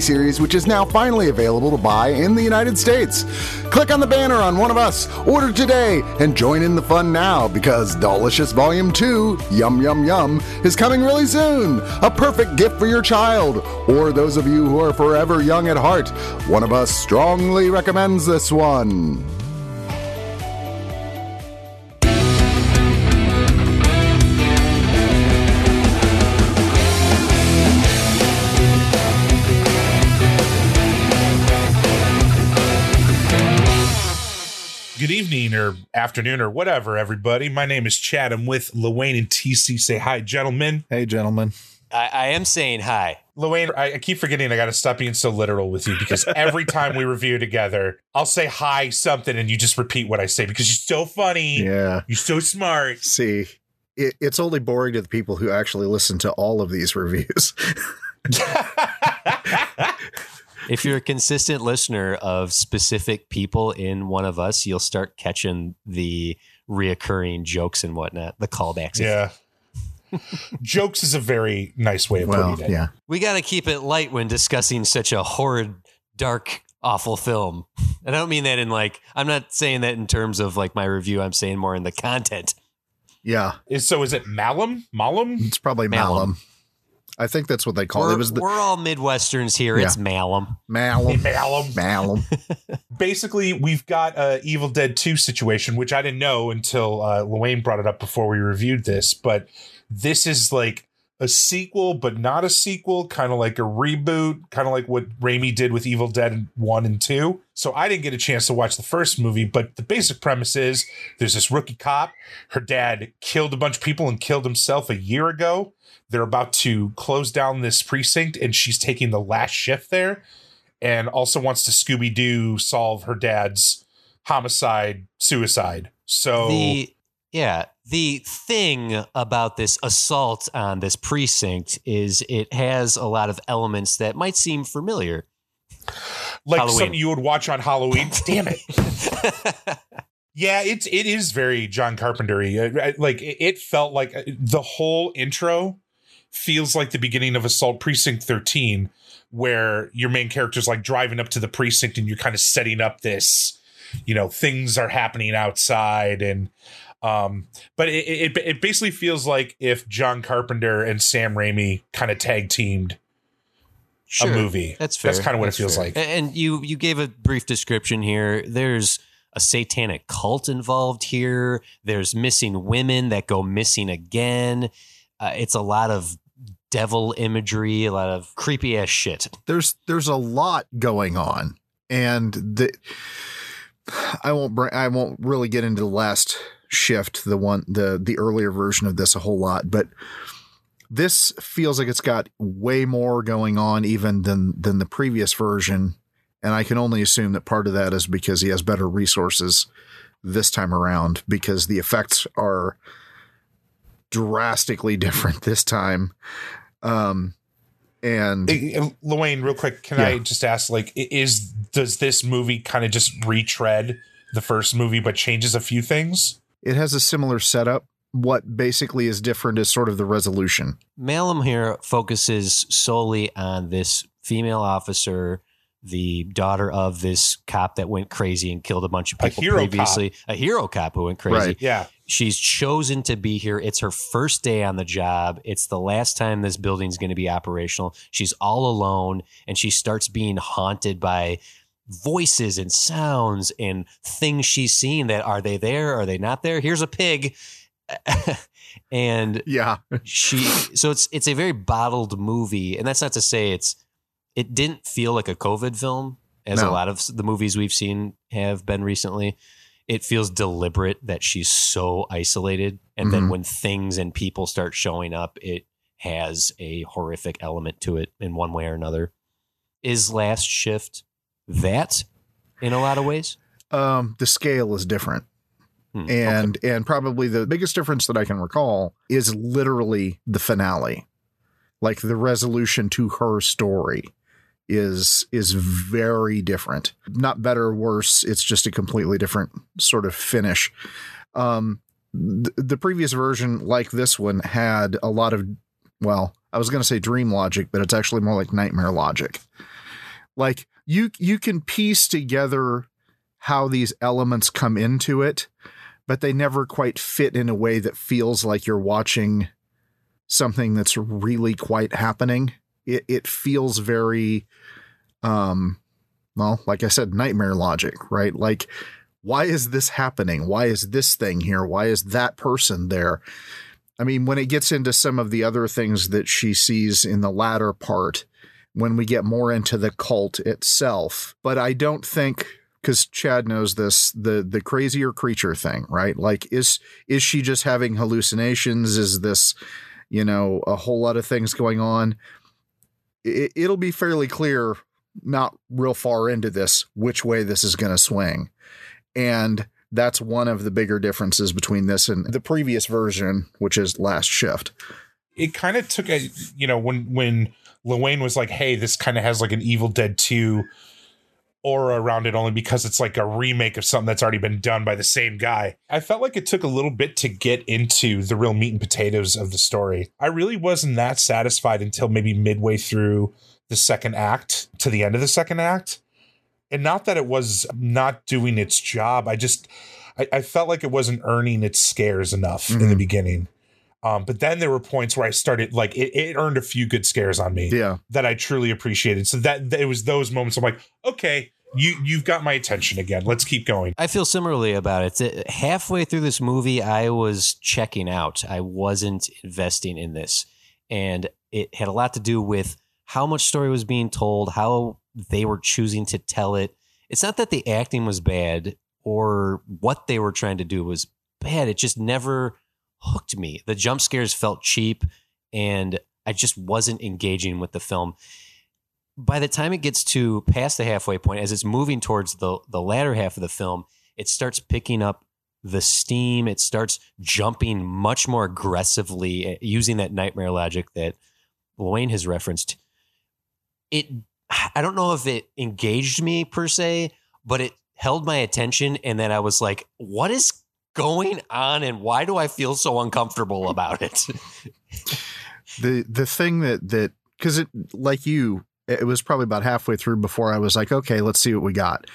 series which is now finally available to buy in the United States. Click on the banner on one of us, order today, and join in the fun now because Delicious Volume 2, Yum Yum Yum, is coming really soon. A perfect gift for your child or those of you who are forever young at heart. One of us strongly recommends this one. Good evening or afternoon or whatever, everybody. My name is Chad. I'm with Luane and TC. Say hi, gentlemen. Hey, gentlemen. I, I am saying hi. Luane, I, I keep forgetting I got to stop being so literal with you because every time we review together, I'll say hi something and you just repeat what I say because you're so funny. Yeah. You're so smart. See, it, it's only boring to the people who actually listen to all of these reviews. If you're a consistent listener of specific people in one of us, you'll start catching the reoccurring jokes and whatnot, the callbacks. yeah. Jokes is a very nice way of well, putting it. yeah. We got to keep it light when discussing such a horrid, dark, awful film. And I don't mean that in like, I'm not saying that in terms of like my review. I'm saying more in the content. Yeah. Is so is it Malum? Malum? It's probably Malum. Malum. I think that's what they call We're, it. It was the we're all Midwesterns here. It's Malum. Malum. Malum. Malum. basically we've got a Evil Dead 2 situation, which I didn't know until uh, Luane brought it up before we reviewed this. But this is like a sequel, but not a sequel, kind of like a reboot, kind of like what Raimi did with Evil Dead 1 and 2. So I didn't get a chance to watch the first movie, but the basic premise is there's this rookie cop. Her dad killed a bunch of people and killed himself a year ago. They're about to close down this precinct, and she's taking the last shift there and also wants to Scooby Doo solve her dad's homicide suicide. So The yeah, the thing about this assault on this precinct is it has a lot of elements that might seem familiar. like Halloween. something you would watch on Halloween. Damn it. Yeah, it's it is very John Carpentery. Uh, uh, Like it felt like uh, the whole intro feels like the beginning of Assault Precinct 13 where your main character's like driving up to the precinct and you're kind of setting up this you know things are happening outside and um but it it, it basically feels like if John Carpenter and Sam Raimi kind of tag teamed Sure, a movie. That's fair. That's kind of what That's it feels fair. like. And you you gave a brief description here. There's a satanic cult involved here. There's missing women that go missing again. Uh, it's a lot of devil imagery, a lot of creepy ass shit. there's there's a lot going on, and the I won't bring I won't really get into the last shift, the one the the earlier version of this a whole lot, but this feels like it's got way more going on even than than the previous version, and I can only assume that part of that is because he has better resources this time around because the effects are drastically different this time. Um and Luane, real quick, can Yeah. I just ask, like, is does this movie kind of just retread the first movie but changes a few things? It has a similar setup. What basically is different is sort of the resolution. Malum here focuses solely on this female officer the daughter of this cop that went crazy and killed a bunch of A people hero previously. A hero cop who went crazy. Right. Yeah. She's chosen to be here. It's her first day on the job. It's the last time this building's going to be operational. She's all alone and she starts being haunted by voices and sounds and things she's seen that are they there? Are they not there? Here's a pig. and Yeah. she so it's it's a very bottled movie and that's not to say it's it didn't feel like a covid film as a lot of the movies we've seen have been recently it feels deliberate that she's so isolated and then Mhm. when things and people start showing up it has a horrific element to it in one way or another is last shift that in a lot of ways Um, the scale is different. Hmm, and and probably the biggest difference that I can recall is literally the finale. Like the resolution to her story is is very different. Not better or worse, it's just a completely different sort of finish. Um th- the previous version like this one had a lot of well, I was going to say dream logic, but it's actually more like nightmare logic. Like you you can piece together how these elements come into it, but they never quite fit in a way that feels like you're watching something that's really quite happening. It it feels very um well, like I said, nightmare logic, right? Like why is this happening? Why is this thing here? Why is that person there? I mean, when it gets into some of the other things that she sees in the latter part, when we get more into the cult itself, but I don't think because Chad knows this the the crazier creature thing, right? Like, is is she just having hallucinations? Is this, you know, a whole lot of things going on? It, it'll be fairly clear, not real far into this, which way this is going to swing, and that's one of the bigger differences between this and the previous version, which is Last Shift. it kind of took a you know when when Luane was like, "Hey, this kind of has like an Evil Dead two aura around it, only because it's like a remake of something that's already been done by the same guy." I felt like it took a little bit to get into the real meat and potatoes of the story. I really wasn't that satisfied until maybe midway through the second act to the end of the second act, and not that it was not doing its job. I just I, I felt like it wasn't earning its scares enough in the Mhm. beginning. Um, but then there were points where I started like it, it earned a few good scares on me Yeah, that I truly appreciated. So that, that it was those moments I'm like, okay, you you've got my attention again. Let's keep going. I feel similarly about it. It's- Halfway through this movie, I was checking out. I wasn't investing in this. And it had a lot to do with how much story was being told, how they were choosing to tell it. It's not that the acting was bad or what they were trying to do was bad. It just never hooked me. The jump scares felt cheap and I just wasn't engaging with the film by the time it gets to past the halfway point, as it's moving towards the the latter half of the film, it starts picking up the steam. It starts jumping much more aggressively, uh, using that nightmare logic that Wayne has referenced. It, I don't know if it engaged me per se, but it held my attention, and then I was like, "What is going on, and why do I feel so uncomfortable about it?" the the thing that that because it like you it was probably about halfway through before i was like okay let's see what we got.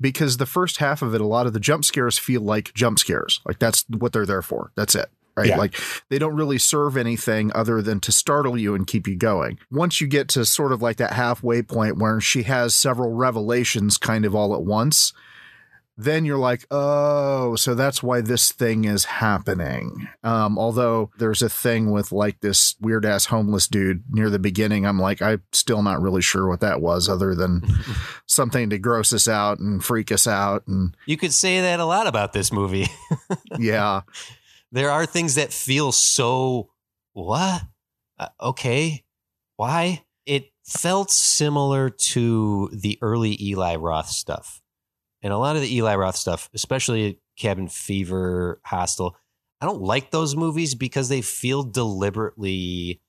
Because the first half of it a lot of the jump scares feel like jump scares. Like that's what they're there for. That's it right? Yeah. like they don't really serve anything other than to startle you and keep you going. Once you get to sort of like that halfway point where she has several revelations kind of all at once then you're like, oh, so that's why this thing is happening. Um, although there's a thing with like this weird ass homeless dude near the beginning. I'm like, I'm still not really sure what that was, other than something to gross us out and freak us out. And you could say that a lot about this movie. yeah, there are things that feel so what uh, okay why it felt similar to the early eli roth stuff and a lot of the eli roth stuff especially cabin fever hostel i don't like those movies because they feel deliberately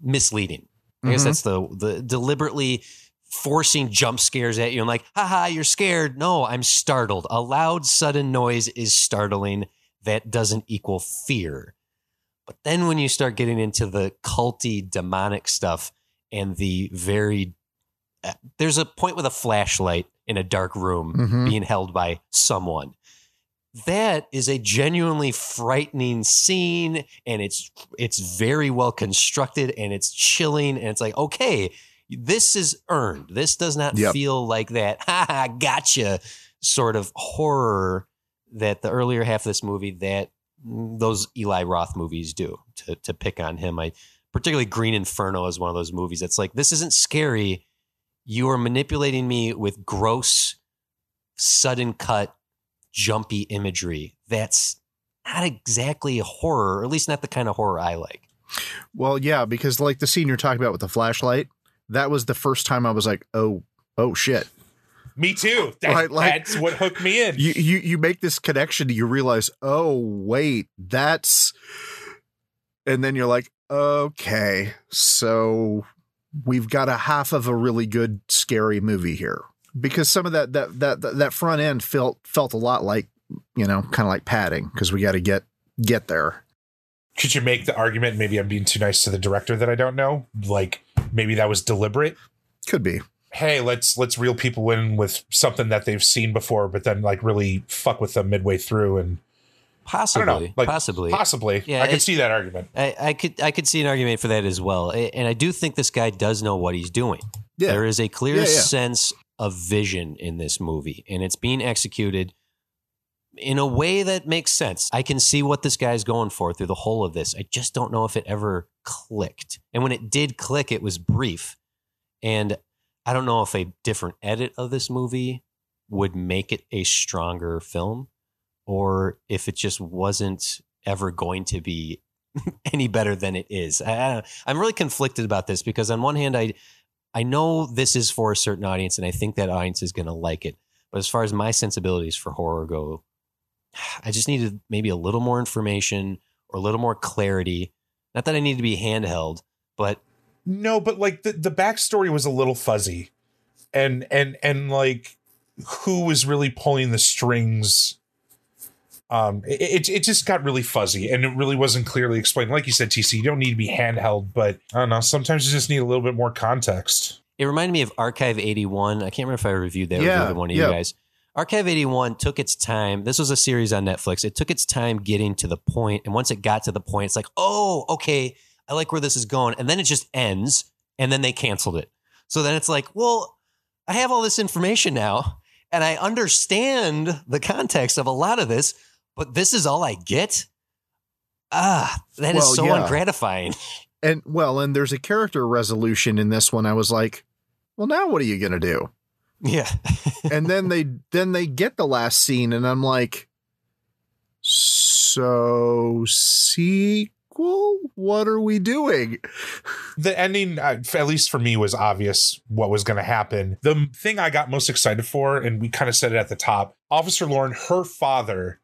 misleading i guess Mhm. that's the the deliberately forcing jump scares at you and like haha you're scared no i'm startled a loud sudden noise is startling that doesn't equal fear. But then when you start getting into the culty demonic stuff and the very there's a point with a flashlight in a dark room Mhm. being held by someone. That is a genuinely frightening scene, and it's it's very well constructed, and it's chilling, and it's like okay, this is earned. This does not Yep. feel like that. Ha ha, gotcha sort of horror that the earlier half of this movie that those Eli Roth movies do. To to pick on him, I particularly Green Inferno is one of those movies. that's like this isn't scary. You are manipulating me with gross, sudden cut, jumpy imagery. That's not exactly horror, or at least not the kind of horror I like. Well, yeah, because like the scene you're talking about with the flashlight, that was the first time I was like, oh, oh shit. Me too. That- Right, like- that's what hooked me in. You you you make this connection, you realize, oh wait, that's, and then you're like, okay, so we've got a half of a really good scary movie here because some of that that that that front end felt felt a lot like you know kind of like padding because we got to get get there. Could you make the argument? Maybe I'm being too nice to the director that I don't know. Like maybe that was deliberate. Could be. Hey, let's let's reel people in with something that they've seen before, but then like really fuck with them midway through and Possibly, don't know, like possibly. possibly. Yeah, I could it- see that argument. I, I could I could see an argument for that as well, and I do think this guy does know what he's doing. Yeah. There is a clear Yeah, yeah. sense of vision in this movie, and it's being executed in a way that makes sense. I can see what this guy's going for through the whole of this. I just don't know if it ever clicked. And when it did click, it was brief. And I don't know if a different edit of this movie would make it a stronger film or if it just wasn't ever going to be any better than it is. I, I'm really conflicted about this because on one hand, I I know this is for a certain audience, and I think that audience is going to like it. But as far as my sensibilities for horror go, I just needed maybe a little more information or a little more clarity. Not that I need to be handheld, but No, but like the, the backstory was a little fuzzy. And and and like who was really pulling the strings um it, it, it just got really fuzzy and it really wasn't clearly explained like you said tc you don't need to be handheld but i don't know sometimes you just need a little bit more context It reminded me of Archive 81. I can't remember if I reviewed that Yeah, with one of yeah. you guys. Archive 81 took its time. This was a series on Netflix. It took its time getting to the point, And once it got to the point, it's like, oh, okay, I like where this is going. And then it just ends, and then they canceled it. So then it's like, well, I have all this information now, and I understand the context of a lot of this, but this is all I get. Ah, that is Well, so yeah. ungratifying. And well, and there's a character resolution in this one. I was like, well, now what are you gonna do? Yeah. and then they then they get the last scene, and I'm like, so sequel? What are we doing? the ending uh, at least for me was obvious what was going to happen the thing i got most excited for and we kind of said it at the top officer lauren her father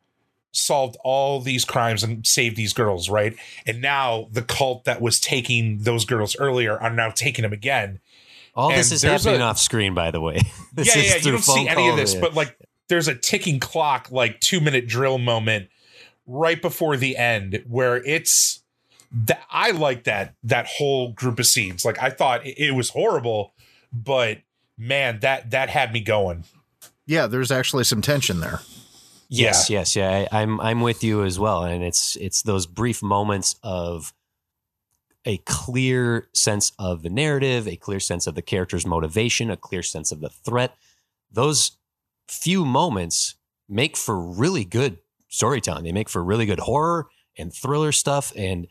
solved all these crimes and saved these girls right and now the cult that was taking those girls earlier are now taking them again All this is happening a- off screen, by the way. This yeah, is yeah, you don't see any of this, but like there's a ticking clock, like two minute drill moment right before the end where it's that I like that that whole group of scenes. Like I thought it, it was horrible, but man, that that had me going. Yeah, there's actually some tension there. Yes, yes, yeah. I, I'm I'm with you as well, and it's it's those brief moments of a clear sense of the narrative, a clear sense of the character's motivation, a clear sense of the threat. Those few moments make for really good storytelling. They make for really good horror and thriller stuff, and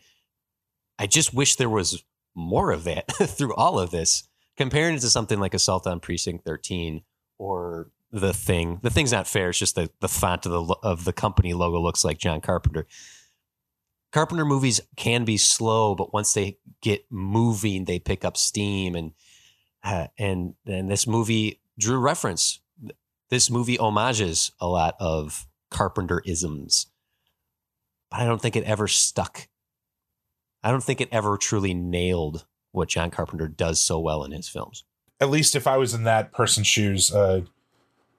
I just wish there was more of that through all of this. Comparing it to something like Assault on Precinct 13 or the thing. The thing's not fair. It's just the the font of the of the company logo looks like John Carpenter. Carpenter movies can be slow, but once they get moving, they pick up steam and uh, and and this movie drew reference. This movie homages a lot of Carpenter isms, but I don't think it ever stuck. I don't think it ever truly nailed what John Carpenter does so well in his films. At least if I was in that person's shoes, uh,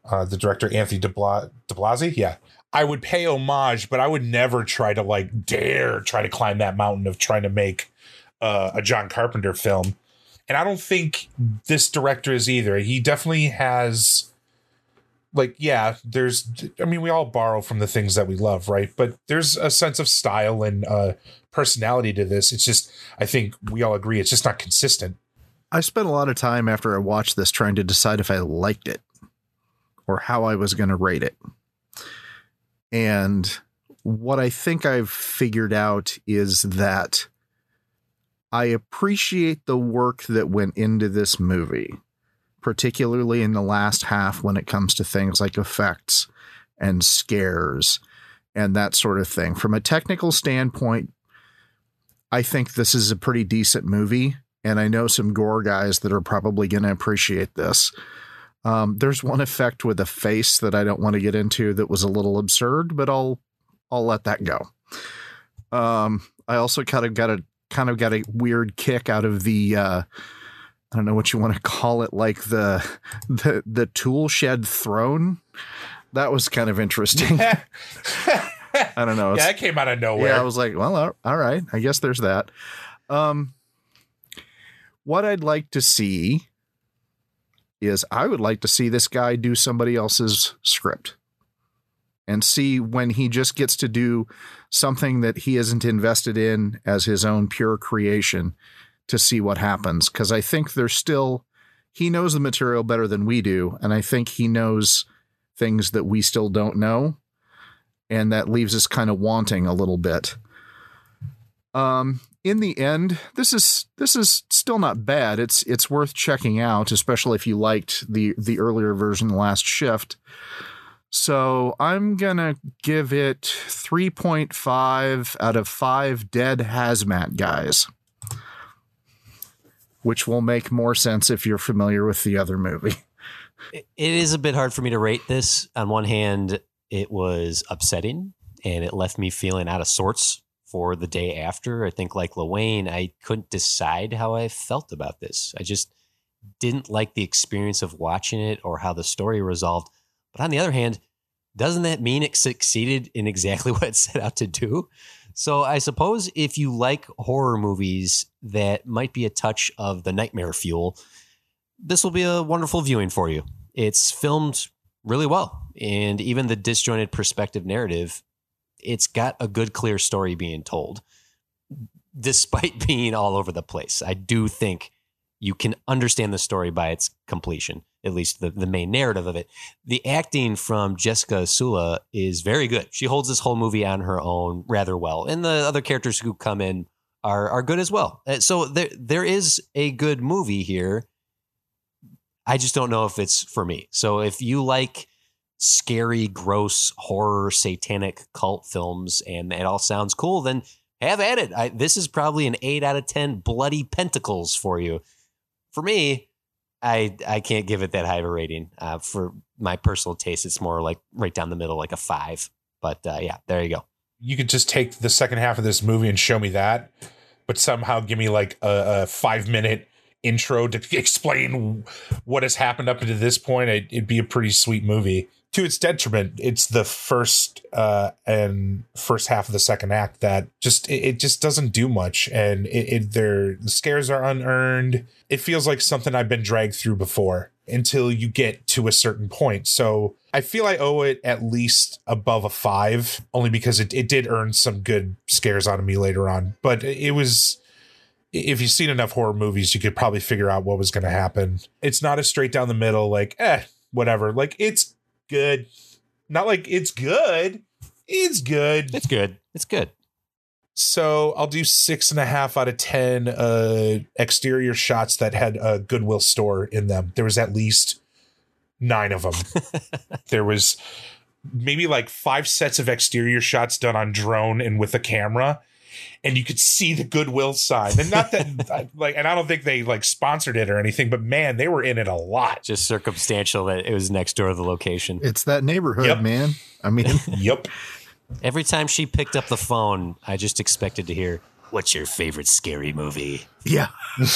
uh, the director Anthony DeBla- DiBlasi, yeah, I would pay homage, but I would never try to like dare try to climb that mountain of trying to make uh, a John Carpenter film. And I don't think this director is either. He definitely has like yeah, there's I mean we all borrow from the things that we love, right? But there's a sense of style and uh personality to this. It's just I think we all agree it's just not consistent. I spent a lot of time after I watched this trying to decide if I liked it or how I was going to rate it. And what I think I've figured out is that I appreciate the work that went into this movie, particularly in the last half when it comes to things like effects and scares and that sort of thing. From a technical standpoint, I think this is a pretty decent movie and I know some gore guys that are probably going to appreciate this. Um, there's one effect with a face that I don't want to get into that was a little absurd, but I'll I'll let that go. Um, I also kind of got a kind of got a weird kick out of the uh, I don't know what you want to call it, like the the the tool shed throne. That was kind of interesting. I don't know. Yeah, that came out of nowhere. Yeah, I was like, well, all right. I guess there's that. Um, what I'd like to see is I would like to see this guy do somebody else's script and see when he just gets to do something that he isn't invested in as his own pure creation to see what happens. Because I think there's still, he knows the material better than we do. And I think he knows things that we still don't know. And that leaves us kind of wanting a little bit. Um, in the end, this is this is still not bad. It's it's worth checking out, especially if you liked the the earlier version, Last Shift. So I'm gonna give it 3.5 out of five dead hazmat guys, which will make more sense if you're familiar with the other movie. It is a bit hard for me to rate this. On one hand, it was upsetting and it left me feeling out of sorts for the day after. I think, like Luane, I couldn't decide how I felt about this. I just didn't like the experience of watching it or how the story resolved. But on the other hand, doesn't that mean it succeeded in exactly what it set out to do? So I suppose if you like horror movies that might be a touch of the nightmare fuel, this will be a wonderful viewing for you. It's filmed really well, and even the disjointed perspective narrative, it's got a good, clear story being told, despite being all over the place. I do think you can understand the story by its completion, at least the, the main narrative of it. The acting from Jessica Sula is very good. She holds this whole movie on her own rather well. And the other characters who come in are are good as well. Uh, So there there is a good movie here. I just don't know if it's for me. So if you like scary, gross, horror, satanic cult films and it all sounds cool, then have at it. I, this is probably an 8 out of 10 bloody pentacles for you. For me, I I can't give it that high of a rating. Uh, for my personal taste, it's more like right down the middle, like a 5. But uh, yeah, there you go. you could just take the second half of this movie and show me that, but somehow give me like a, a five minute intro to explain what has happened up to this point. It, it'd be a pretty sweet movie. To its detriment, it's the first uh, and first half of the second act that just it, it just doesn't do much, and it, it their the scares are unearned. It feels like something I've been dragged through before until you get to a certain point. So I feel I owe it at least above a five, only because it, it did earn some good scares out of me later on. But it was, if you've seen enough horror movies, you could probably figure out what was going to happen. It's not a straight down the middle, like, eh, whatever. Like, it's good. Not like it's good. It's good. It's good. It's good. So I'll do six and a half out of ten uh, exterior shots that had a Goodwill store in them. There was at least nine of them. there was maybe like five sets of exterior shots done on drone and with a camera, and you could see the Goodwill sign. And not that like, and I don't think they like sponsored it or anything, but man, they were in it a lot. Just circumstantial that it was next door to the location. It's that neighborhood, Yep. man. I mean, Yep. Every time she picked up the phone, I just expected to hear, What's your favorite scary movie? yeah.